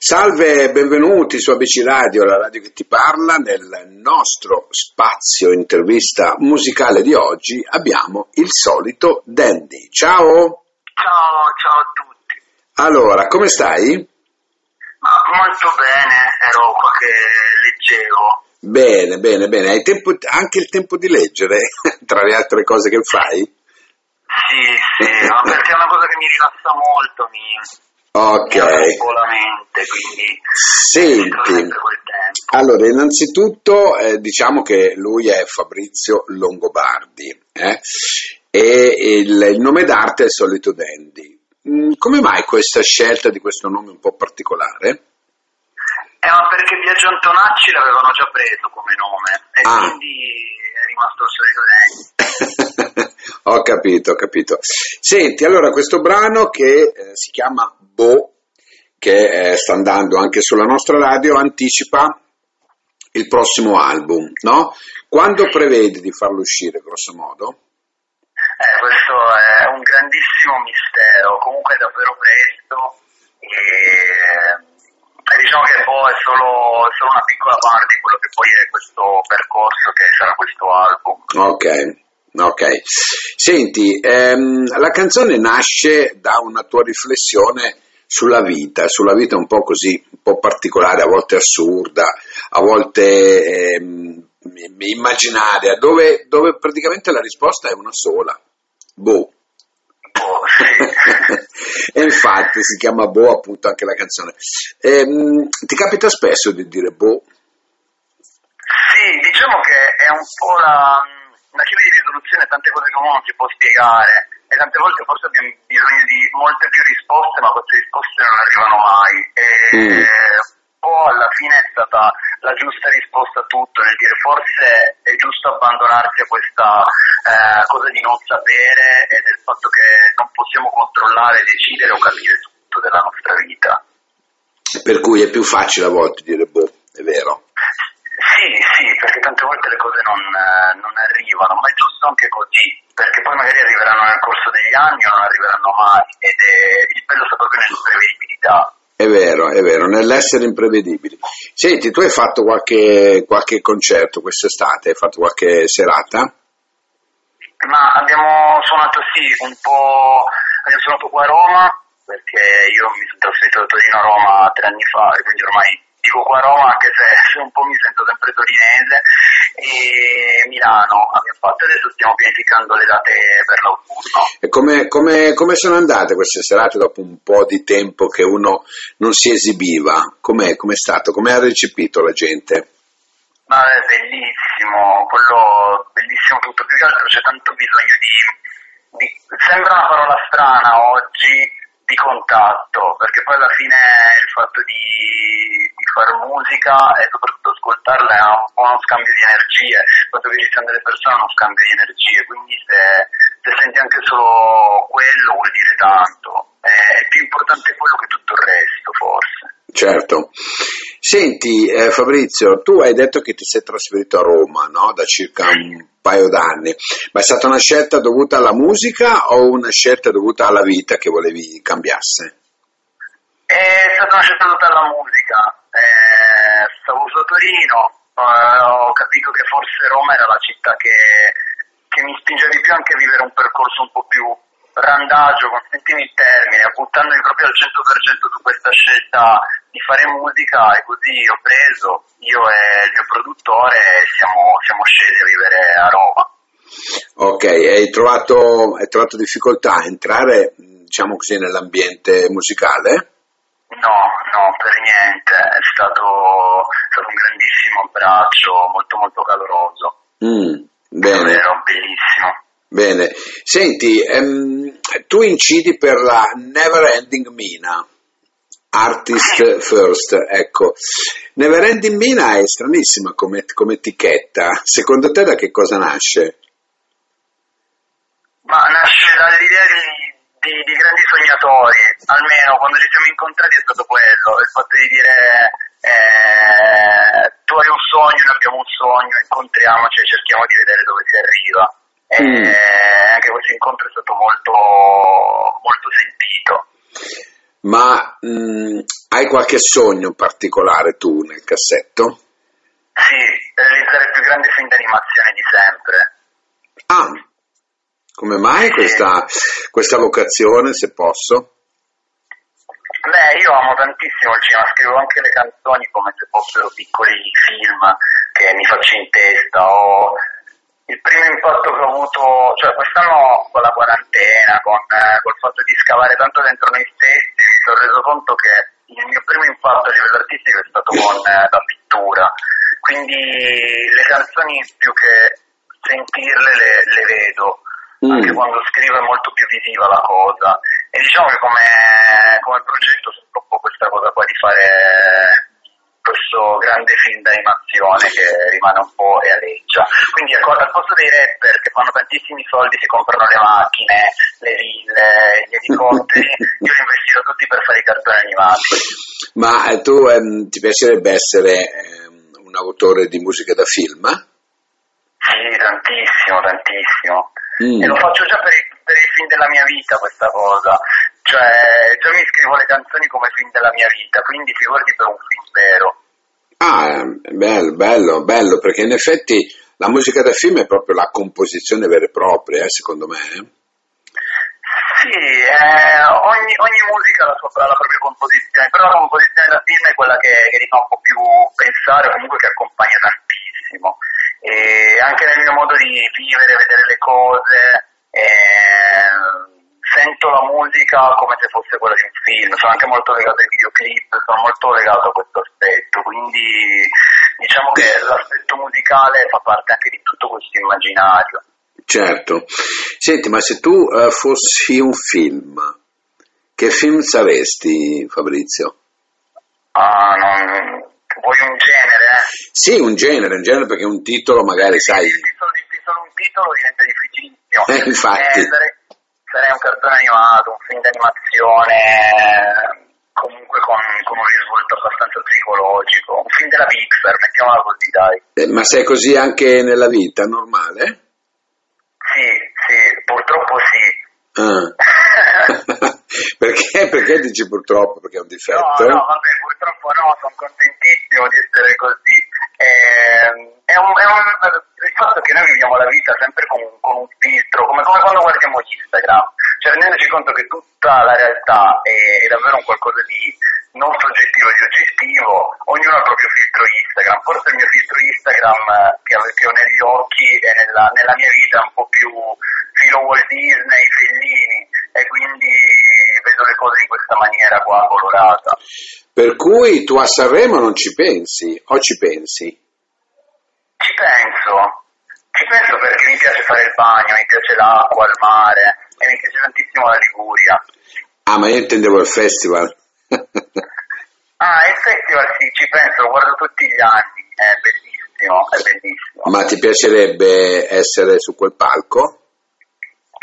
Salve, benvenuti su ABC Radio, la radio che ti parla. Nel nostro spazio intervista musicale di oggi abbiamo il solito Dandy. Ciao! Ciao, ciao a tutti. Allora, come stai? Ma molto bene, ero qua che leggevo. Bene, bene, bene. Hai tempo, anche il tempo di leggere, tra le altre cose che fai? Sì, sì, ma perché è una cosa che mi rilassa molto, mi, Ok. mi apre la mente, quindi Senti, allora, innanzitutto eh, diciamo che lui è Fabrizio Longobardi eh? e il, il nome d'arte è il solito Dandy. Mm, Come mai questa scelta di questo nome un po' particolare? Eh, ma perché Biagio Antonacci l'avevano già preso come nome e Ah. quindi ho capito, ho capito. Senti, allora questo brano che eh, si chiama Bo, che eh, sta andando anche sulla nostra radio, anticipa il prossimo album, no? Quando prevedi di farlo uscire, grosso modo? Eh, questo è un grandissimo mistero, comunque è davvero presto e, e diciamo che poi è solo, è solo una piccola parte di quello che poi è questo percorso che sarà questo album. Ok, ok. Senti, ehm, la canzone nasce da una tua riflessione sulla vita, sulla vita un po' così, un po' particolare, a volte assurda, a volte ehm, immaginaria, dove, dove praticamente la risposta è una sola. Boh. Oh, sì. e infatti si chiama Boh appunto anche la canzone. Ehm, ti capita spesso di dire boh? Sì, diciamo che è un po' la, una chiave di risoluzione a tante cose che uno non si può spiegare e tante volte forse abbiamo bisogno di molte più risposte ma queste risposte non arrivano mai e Mm. un po' alla fine è stata la giusta risposta a tutto nel dire forse è giusto abbandonarsi a questa eh, cosa di non sapere e del fatto che non possiamo controllare, decidere o capire tutto della nostra vita. Per cui è più facile a volte dire boh, è vero. Sì, sì, perché tante volte le cose non, eh, non arrivano, ma è giusto anche così, perché poi magari arriveranno nel corso degli anni o non arriveranno mai, ed è, il bello sta proprio nell'imprevedibilità. È vero, è vero, nell'essere imprevedibili. Senti, tu hai fatto qualche, qualche concerto quest'estate, hai fatto qualche serata? Ma abbiamo suonato sì, un po', abbiamo suonato qua a Roma, perché io mi sono trasferito da Torino a Roma tre anni fa, e quindi ormai dico qua a Roma anche se, se un po' mi sento sempre torinese, e Milano abbiamo fatto, adesso stiamo pianificando le date per l'autunno. E come, come- come sono andate queste serate dopo un po' di tempo che uno non si esibiva? Com'è, com'è stato? Come ha recepito la gente? Ma è bellissimo, quello bellissimo tutto, più che altro c'è tanto bisogno di, di- sembra una parola strana oggi, di contatto, perché poi alla fine il fatto di, di fare musica e soprattutto ascoltarla è un uno scambio di energie, il fatto che ci siano delle persone è uno scambio di energie, quindi se, se senti anche solo quello vuol dire tanto, è più importante quello che tutto il resto forse. Certo. Senti, eh, Fabrizio, tu hai detto che ti sei trasferito a Roma, no? Da circa un paio d'anni, ma è stata una scelta dovuta alla musica o una scelta dovuta alla vita che volevi cambiasse? È stata una scelta dovuta alla musica. Eh, stavo su Torino, eh, ho capito che forse Roma era la città che, che mi spingeva di più anche a vivere un percorso un po' più randagio, consentimi il termine, buttandomi proprio al 100% su questa scelta di fare musica e così ho preso, io e il mio produttore siamo, siamo scesi a vivere a Roma. Ok, hai trovato, hai trovato difficoltà a entrare, diciamo così, nell'ambiente musicale? No, no, per niente, è stato, è stato un grandissimo abbraccio, molto molto caloroso. Mm, bene. Davvero bellissimo. Bene, senti, ehm, tu incidi per la Never Ending Mina, Artist First, ecco. Never Ending Mina è stranissima come, come etichetta, secondo te da che cosa nasce? Ma nasce dall'idea di, di, di grandi sognatori, almeno quando ci siamo incontrati è stato quello, il fatto di dire eh, tu hai un sogno, noi abbiamo un sogno, incontriamoci e cerchiamo di vedere dove si arriva. E Mm. anche questo incontro è stato molto, molto sentito. Ma mh, mm, hai qualche sogno particolare tu nel cassetto? Sì, realizzare il più grande film d'animazione di sempre. Ah, come mai sì. questa, questa vocazione, se posso? Beh, io amo tantissimo il cinema, scrivo anche le canzoni come se fossero piccoli film che mi faccio in testa. Ho il primo impatto che ho avuto, cioè quest'anno con la quarantena, con eh, col fatto di scavare tanto dentro noi stessi, sono reso conto che il mio primo impatto a livello artistico è stato con eh, la pittura. Quindi le canzoni più che sentirle le, le vedo, mm. anche quando scrivo è molto più visiva la cosa. E diciamo che come, come progetto sento un po' questa cosa qua di fare questo grande film d'animazione che rimane un po' e aleggia. Quindi ecco, al posto dei rapper che fanno tantissimi soldi, si comprano le macchine, le ville, gli elicotteri, io li investirò tutti per fare i cartoni animati. Ma eh, tu ehm, ti piacerebbe essere ehm, un autore di musica da film? Sì, tantissimo, tantissimo. Mm. E lo faccio già per i, per i film della mia vita questa cosa. Cioè, già mi scrivo le canzoni come film della mia vita, quindi figurati per un film vero. Ah, bello, bello, bello, perché in effetti la musica da film è proprio la composizione vera e propria, eh, secondo me. Eh. Sì, eh, ogni, ogni, musica ha la, sua, la propria composizione, però la composizione da film è quella che, che ti fa un po' più pensare, comunque che accompagna tantissimo. E anche nel mio modo di vivere, vedere le cose, eh, sento la musica come se fosse quella di un film, sono anche molto legato ai videoclip, sono molto legato a questo aspetto, quindi diciamo che l'aspetto musicale fa parte anche di tutto questo immaginario. Certo. Senti, ma se tu uh, fossi un film, che film saresti, Fabrizio? Ah, non... Vuoi un genere? Sì, un genere, un genere perché un titolo magari, sai... Solo, solo un titolo diventa difficilissimo. Eh, infatti. Eh, sarei un cartone animato, un film d'animazione comunque con, con, un risvolto abbastanza psicologico, un film della Pixar, mettiamola così dai. Eh, ma sei così anche nella vita normale? Sì, sì, purtroppo sì. Ah. perché? Perché dici purtroppo? Perché è un difetto? No, no, vabbè, purtroppo no, sono contentissimo di essere così. Eh, è un, è un, il fatto che noi viviamo la vita sempre con, con un filtro, come, come, quando guardiamo Instagram, cioè rendendoci conto che tutta la realtà è, è davvero un qualcosa di non soggettivo, di oggettivo, ognuno ha il proprio filtro Instagram, forse il mio filtro Instagram che, che ho negli occhi e nella, nella mia vita è un po' più filo Walt Disney, Fellini e quindi vedo le cose in questa maniera qua colorata. Per cui tu a Sanremo non ci pensi o ci pensi? Ci penso, ci penso perché mi piace fare il bagno, mi piace l'acqua, il mare e mi piace tantissimo la Liguria. Ah, ma io intendevo il festival. ah, il festival sì, ci penso, lo guardo tutti gli anni, è bellissimo, è bellissimo. Ma ti piacerebbe essere su quel palco?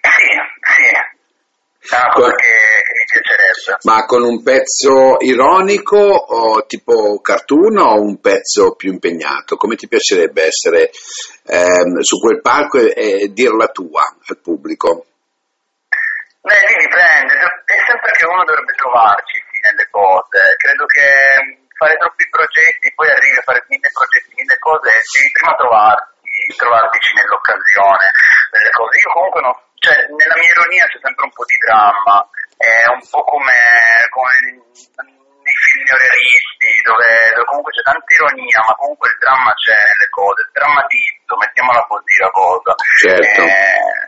Sì, sì, è una cosa che, che, mi piacerebbe. Ma con un pezzo ironico o tipo cartoon o un pezzo più impegnato? Come ti piacerebbe essere ehm, su quel palco e, e dire la tua al pubblico? Beh, lì dipende, è sempre che uno dovrebbe trovarci nelle cose. Credo che fare troppi progetti, poi arrivi a fare mille progetti, mille cose, devi prima trovarti, trovartici nell'occasione delle cose. Io comunque non cioè, nella mia ironia c'è sempre un po' di dramma, è un po' come, come nei film neorealisti, dove, dove, comunque c'è tanta ironia, ma comunque il dramma c'è nelle cose, il drammatizzo, mettiamola così la cosa. Certo. Eh,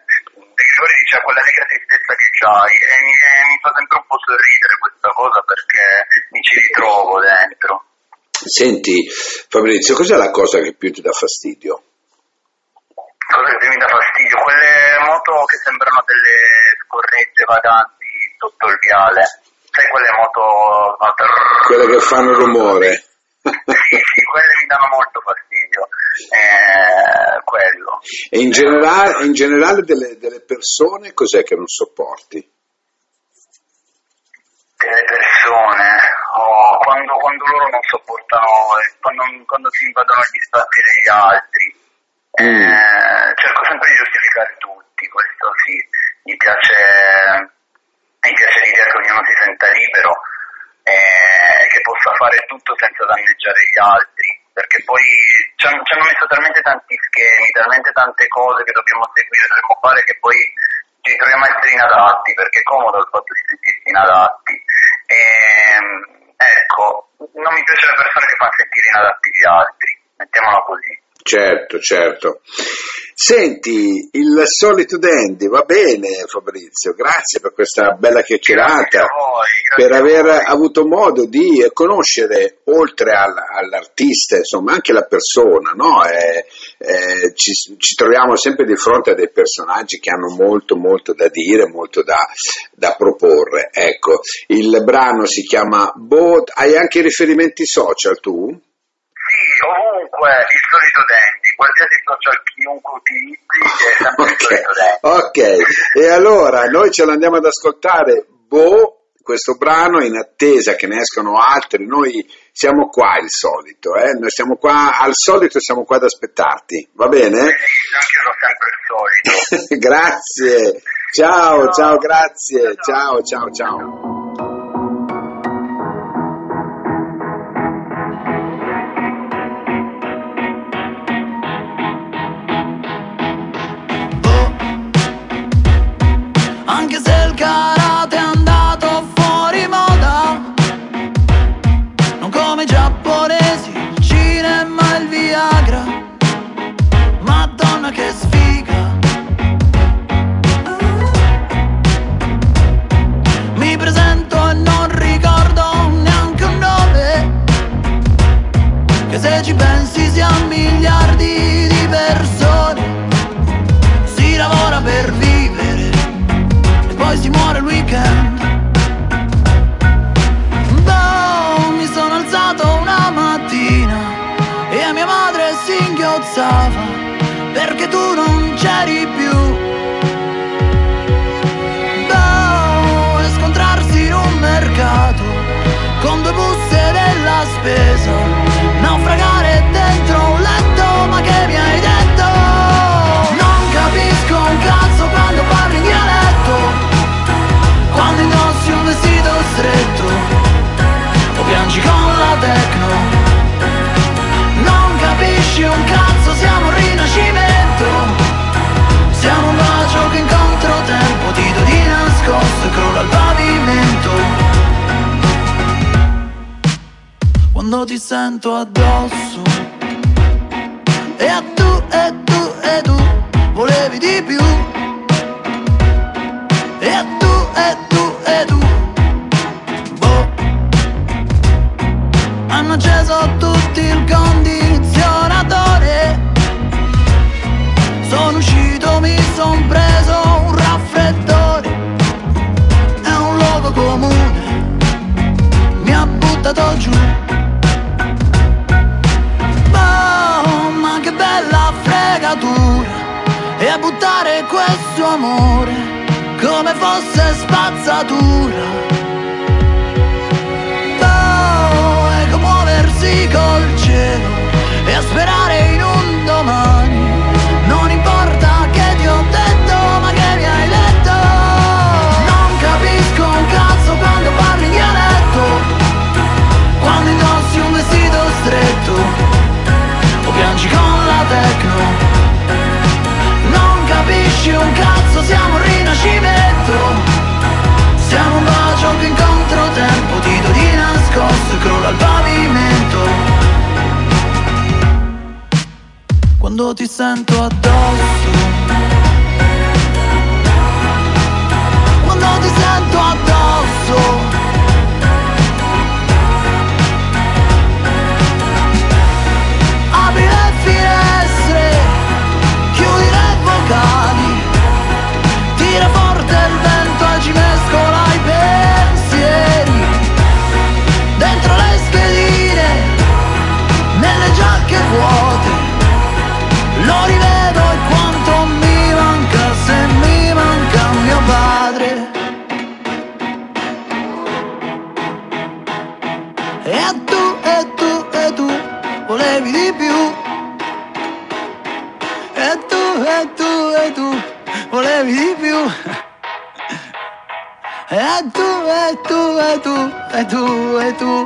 dice quella negra tristezza che c'hai e mi, e mi fa sempre un po' sorridere questa cosa perché mi ci ritrovo dentro. Senti Fabrizio, cos'è la cosa che più ti dà fastidio? Cosa che mi dà fastidio? Quelle moto che sembrano delle scorregge vaganti sotto il viale. Sai quelle moto... Quelle che fanno rumore. Sì, sì, quelle mi danno molto fastidio. Eh, quello. E in generale, in generale delle, delle persone cos'è che non sopporti? delle persone oh, quando, quando, loro non sopportano, quando, quando si invadono gli spazi degli altri, Mm. Eh, cerco sempre di giustificare tutti, questo sì, mi piace, mi piace l'idea che ognuno si senta libero e che possa fare tutto senza danneggiare gli altri, perché poi ci hanno, ci hanno messo talmente tanti schemi, talmente tante cose che dobbiamo seguire, dobbiamo fare che poi ci troviamo a essere inadatti, perché è comodo il fatto di sentirsi inadatti. E, ecco, non mi piace le persone che fanno sentire inadatti gli altri, mettiamola così. Certo, certo. Senti, il solito dandy, va bene Fabrizio, grazie per questa bella chiacchierata, voi, per aver avuto modo di conoscere oltre all, all'artista, insomma, anche la persona, no? eh, eh, ci, ci, troviamo sempre di fronte a dei personaggi che hanno molto, molto da dire, molto da, da proporre. Ecco, il brano si chiama Boat, hai anche riferimenti social tu? Sì, ovunque il solito dandy, qualsiasi social chiunque utilizzi è sempre okay. il solito dandy. Ok, e allora noi ce l'andiamo ad ascoltare, Bo, questo brano in attesa che ne escano altri, noi siamo qua il solito, eh? noi siamo qua, al solito siamo qua ad aspettarti, va bene? Sì, anche io sempre il solito. grazie, ciao, ciao, ciao grazie, ciao, ciao, ciao. come ti sento addosso. E tu, e tu, e tu Volevi di più. E tu, e tu, e tu Boh. Hanno acceso tutti il condizionatore amore come fosse spazzatura. E tu, e tu,